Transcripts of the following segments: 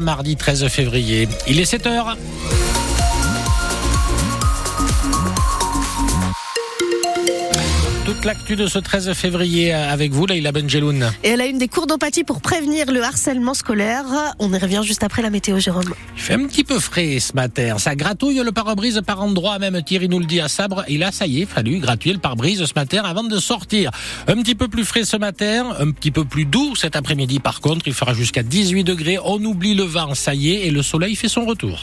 Mardi 13 février. Il est 7 heures. L'actu de ce 13 février avec vous, Leïla Benjeloun. Et elle a une des cours d'empathie pour prévenir le harcèlement scolaire. On y revient juste après la météo, Jérôme. Il fait un petit peu frais ce matin. Ça gratouille le pare-brise par endroit. Même Thierry nous le dit à sabre. Et là, ça y est, fallu gratouiller le pare-brise ce matin avant de sortir. Un petit peu plus frais ce matin, un petit peu plus doux cet après-midi. Par contre, il fera jusqu'à 18 degrés. On oublie le vent, ça y est, et le soleil fait son retour.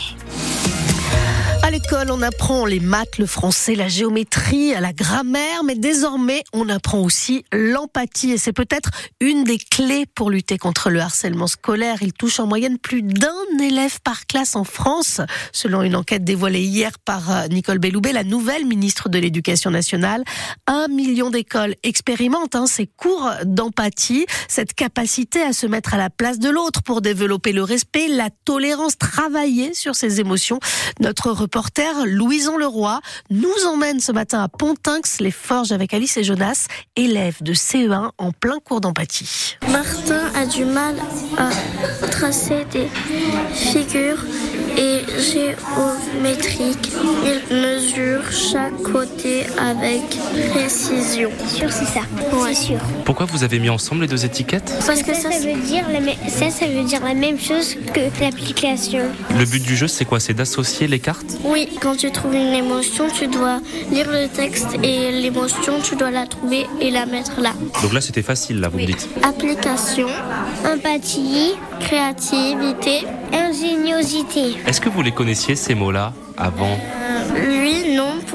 L'école, on apprend les maths, le français, la géométrie, la grammaire, mais désormais, on apprend aussi l'empathie. Et c'est peut-être une des clés pour lutter contre le harcèlement scolaire. Il touche en moyenne plus d'un élève par classe en France, selon une enquête dévoilée hier par euh, Nicole Belloubet, la nouvelle ministre de l'Éducation nationale. Un million d'écoles expérimentent hein, ces cours d'empathie, cette capacité à se mettre à la place de l'autre pour développer le respect, la tolérance, travailler sur ses émotions. Notre reporter Louison Leroy nous emmène ce matin à Pontinx, les Forges avec Alice et Jonas, élèves de CE1 en plein cours d'empathie. A du mal à tracer des figures et géométriques. Il mesure chaque côté avec précision. Sûr, c'est ça. Ouais. sûr. Pourquoi vous avez mis ensemble les deux étiquettes? Parce que ça, ça veut dire la ça, ça veut dire la même chose que l'application. Le but du jeu, c'est quoi? C'est d'associer les cartes? Oui, quand tu trouves une émotion, tu dois lire le texte et l'émotion, tu dois la trouver et la mettre là. Donc là, c'était facile, là, vous me dites. Application, Empathie, créativité. ingéniosité. Est-ce que vous les connaissiez, ces mots-là, avant?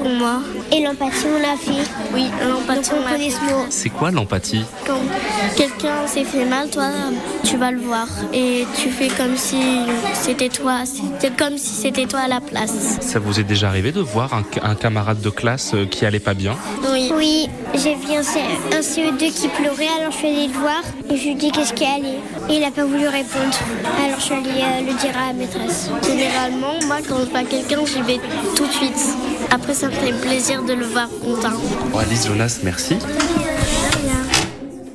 Pour moi. Et l'empathie, on l'a fait. Oui, l'empathie, on on l'a connaît ce mot. C'est quoi l'empathie Quand quelqu'un s'est fait mal, toi, tu vas le voir et tu fais comme si c'était toi. C'est comme si c'était toi à la place. Ça vous est déjà arrivé de voir un, un camarade de classe euh, qui allait pas bien Oui. Oui, j'ai vu un, C- un CE2 qui pleurait, alors je suis allée le voir et je lui ai dit qu'est-ce qu'il allait. Et il n'a pas voulu répondre. Alors je suis allée euh, le dire à la maîtresse. Généralement, moi, quand je vois quelqu'un, j'y vais tout de suite. Après, ça me fait plaisir de le voir content. Alice Jonas, merci.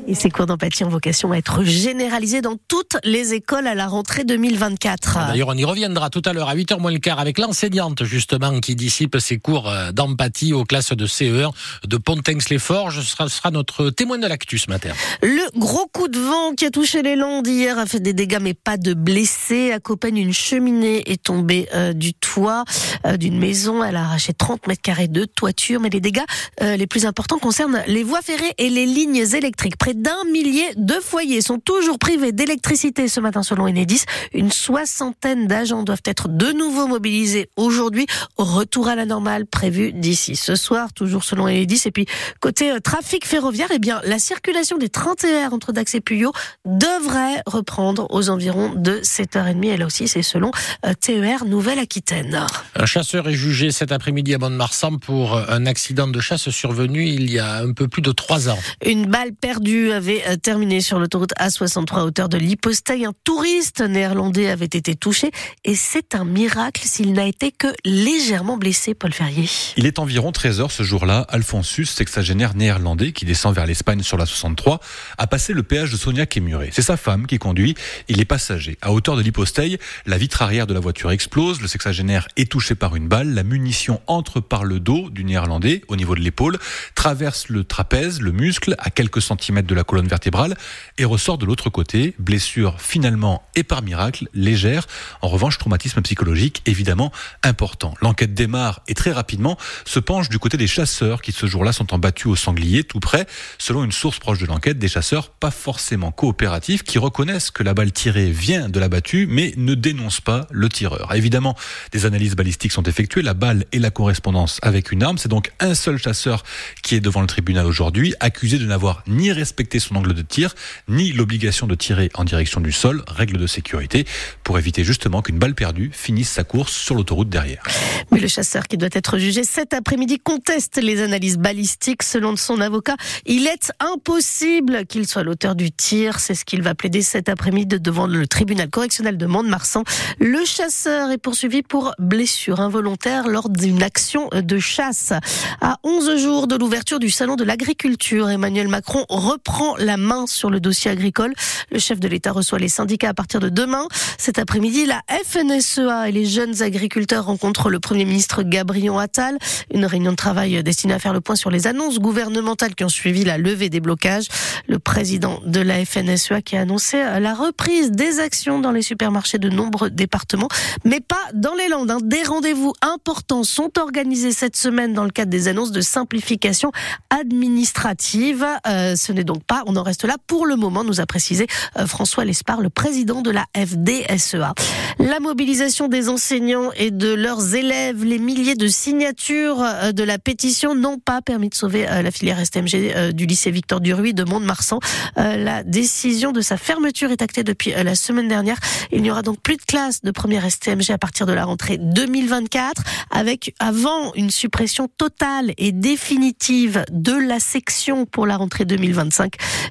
Et ces cours d'empathie ont vocation à être généralisés dans toutes les écoles à la rentrée 2024. D'ailleurs, on y reviendra tout à l'heure à 8h moins le quart avec l'enseignante, justement, qui dissipe ses cours euh, d'empathie aux classes de CE1 de Pontinx-les-Forges. Ce sera, sera notre témoin de l'actu ce matin. Le gros coup de vent qui a touché les Landes hier a fait des dégâts mais pas de blessés. À Copenhague, une cheminée est tombée euh, du toit euh, d'une maison. Elle a arraché 30 mètres carrés de toiture. Mais les dégâts euh, les plus importants concernent les voies ferrées et les lignes électriques. Près d'un millier de foyers sont toujours privés d'électricité ce matin selon Enedis. Une soixantaine d'agents doivent être de nouveau mobilisés aujourd'hui. Retour à la normale prévu d'ici ce soir, toujours selon Enedis. Et puis côté euh, trafic ferroviaire, eh bien la circulation des trains TER entre Dax et Puyot devrait reprendre aux environs de 7h30. Et là aussi, c'est selon euh, TER Nouvelle-Aquitaine. Un chasseur est jugé cet après-midi à Mont-de-Marsan pour un accident de chasse survenu il y a un peu plus de trois ans. Une balle perdue avait euh, terminé sur l'autoroute A63 à hauteur de Liposteil. Un touriste néerlandais avait été touché et c'est un miracle s'il n'a été que légèrement blessé, Paul Ferrier. Il est environ 13h ce jour-là. Alphonsus, sexagénaire néerlandais qui descend vers l'Espagne sur la 63, a passé le péage de Sognac et. C'est sa femme qui conduit. Il est passager. À hauteur de l'hyposteil, la vitre arrière de la voiture explose. Le sexagénaire est touché par une balle. La munition entre par le dos du néerlandais au niveau de l'épaule, traverse le trapèze, le muscle, à quelques centimètres de la colonne vertébrale et ressort de l'autre côté. Blessure finalement et par miracle légère. En revanche, traumatisme psychologique évidemment important. L'enquête démarre et très rapidement se penche du côté des chasseurs qui ce jour-là sont en battus au sanglier tout près. Selon une source proche de l'enquête, des chasseurs pas forcément coopératifs qui reconnaissent que la balle tirée vient de la battue mais ne dénoncent pas le tireur. Évidemment, des analyses balistiques sont effectuées. La balle et la correspondance avec une arme. C'est donc un seul chasseur qui est devant le tribunal aujourd'hui, accusé de n'avoir ni respecté son angle de tir, ni l'obligation de tirer en direction du sol, règle de sécurité, pour éviter justement qu'une balle perdue finisse sa course sur l'autoroute derrière. Mais le chasseur qui doit être jugé cet après-midi conteste les analyses balistiques. Selon son avocat, il est impossible qu'il soit l'auteur du tir. C'est ce qu'il va plaider cet après-midi devant le tribunal correctionnel de Mont-de-Marsan. Le chasseur est poursuivi pour blessure involontaire lors d'une action de chasse. À 11 jours de l'ouverture du salon de l'agriculture, Emmanuel Macron reprend reprend la main sur le dossier agricole. Le chef de l'État reçoit les syndicats à partir de demain. Cet après-midi, la FNSEA et les jeunes agriculteurs rencontrent le Premier ministre Gabriel Attal. Une réunion de travail destinée à faire le point sur les annonces gouvernementales qui ont suivi la levée des blocages. Le président de la FNSEA qui a annoncé la reprise des actions dans les supermarchés de nombreux départements, mais pas dans les Landes. Hein. Des rendez-vous importants sont organisés cette semaine dans le cadre des annonces de simplification administrative. Euh, ce n'est donc on en reste là pour le moment, nous a précisé euh, François Lespard, le président de la FDSEA. La mobilisation des enseignants et de leurs élèves, les milliers de signatures euh, de la pétition n'ont pas permis de sauver la filière STMG du lycée Victor Duruy de Mont-de-Marsan. La décision de sa fermeture est actée depuis la semaine dernière. Il n'y aura donc plus de classe de première STMG à partir de la rentrée 2024, avec avant une suppression totale et définitive de la section pour la rentrée 2025.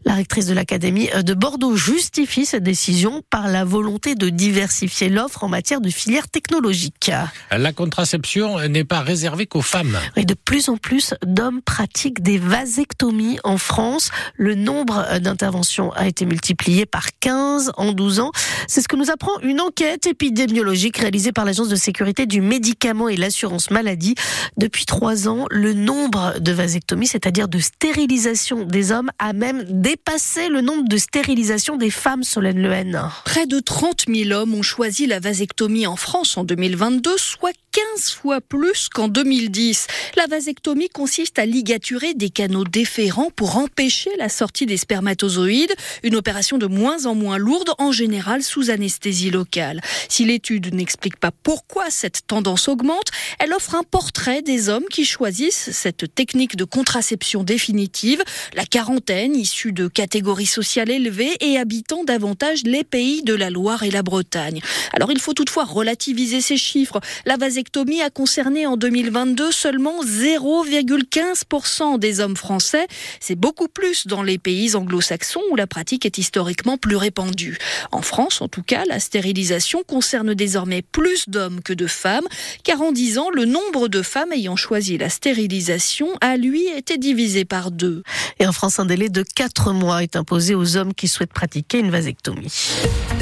La rectrice de l'Académie de Bordeaux justifie cette décision par la volonté de diversifier l'offre en matière de filière technologique. La contraception n'est pas réservée qu'aux femmes. Et de plus en plus d'hommes pratiquent des vasectomies en France. Le nombre d'interventions a été multiplié par 15 en 12 ans. C'est ce que nous apprend une enquête épidémiologique réalisée par l'Agence de sécurité du médicament et l'assurance maladie. Depuis trois ans, le nombre de vasectomies, c'est-à-dire de stérilisation des hommes, a même dépassé le nombre de stérilisations des femmes, Solène Lehen. Près de 30 000 hommes ont choisi la vasectomie en France en 2022, soit 15 fois plus qu'en 2010. La vasectomie consiste à ligaturer des canaux déférents pour empêcher la sortie des spermatozoïdes, une opération de moins en moins lourde, en général sous anesthésie locale. Si l'étude n'explique pas pourquoi cette tendance augmente, elle offre un portrait des hommes qui choisissent cette technique de contraception définitive, la quarantaine issue de catégories sociales élevées et habitant davantage les pays de la Loire et la Bretagne. Alors il faut toutefois relativiser ces chiffres. La vasectomie a concerné en 2022 seulement 0,15% des hommes français. C'est beaucoup plus dans les pays anglo-saxons où la pratique est historiquement plus répandue. En France, en tout cas, la stérilisation concerne désormais plus d'hommes que de femmes, car en 10 ans, le nombre de femmes ayant choisi la stérilisation a, lui, été divisé par deux. Et en France, un délai de 4 mois est imposé aux hommes qui souhaitent pratiquer une vasectomie.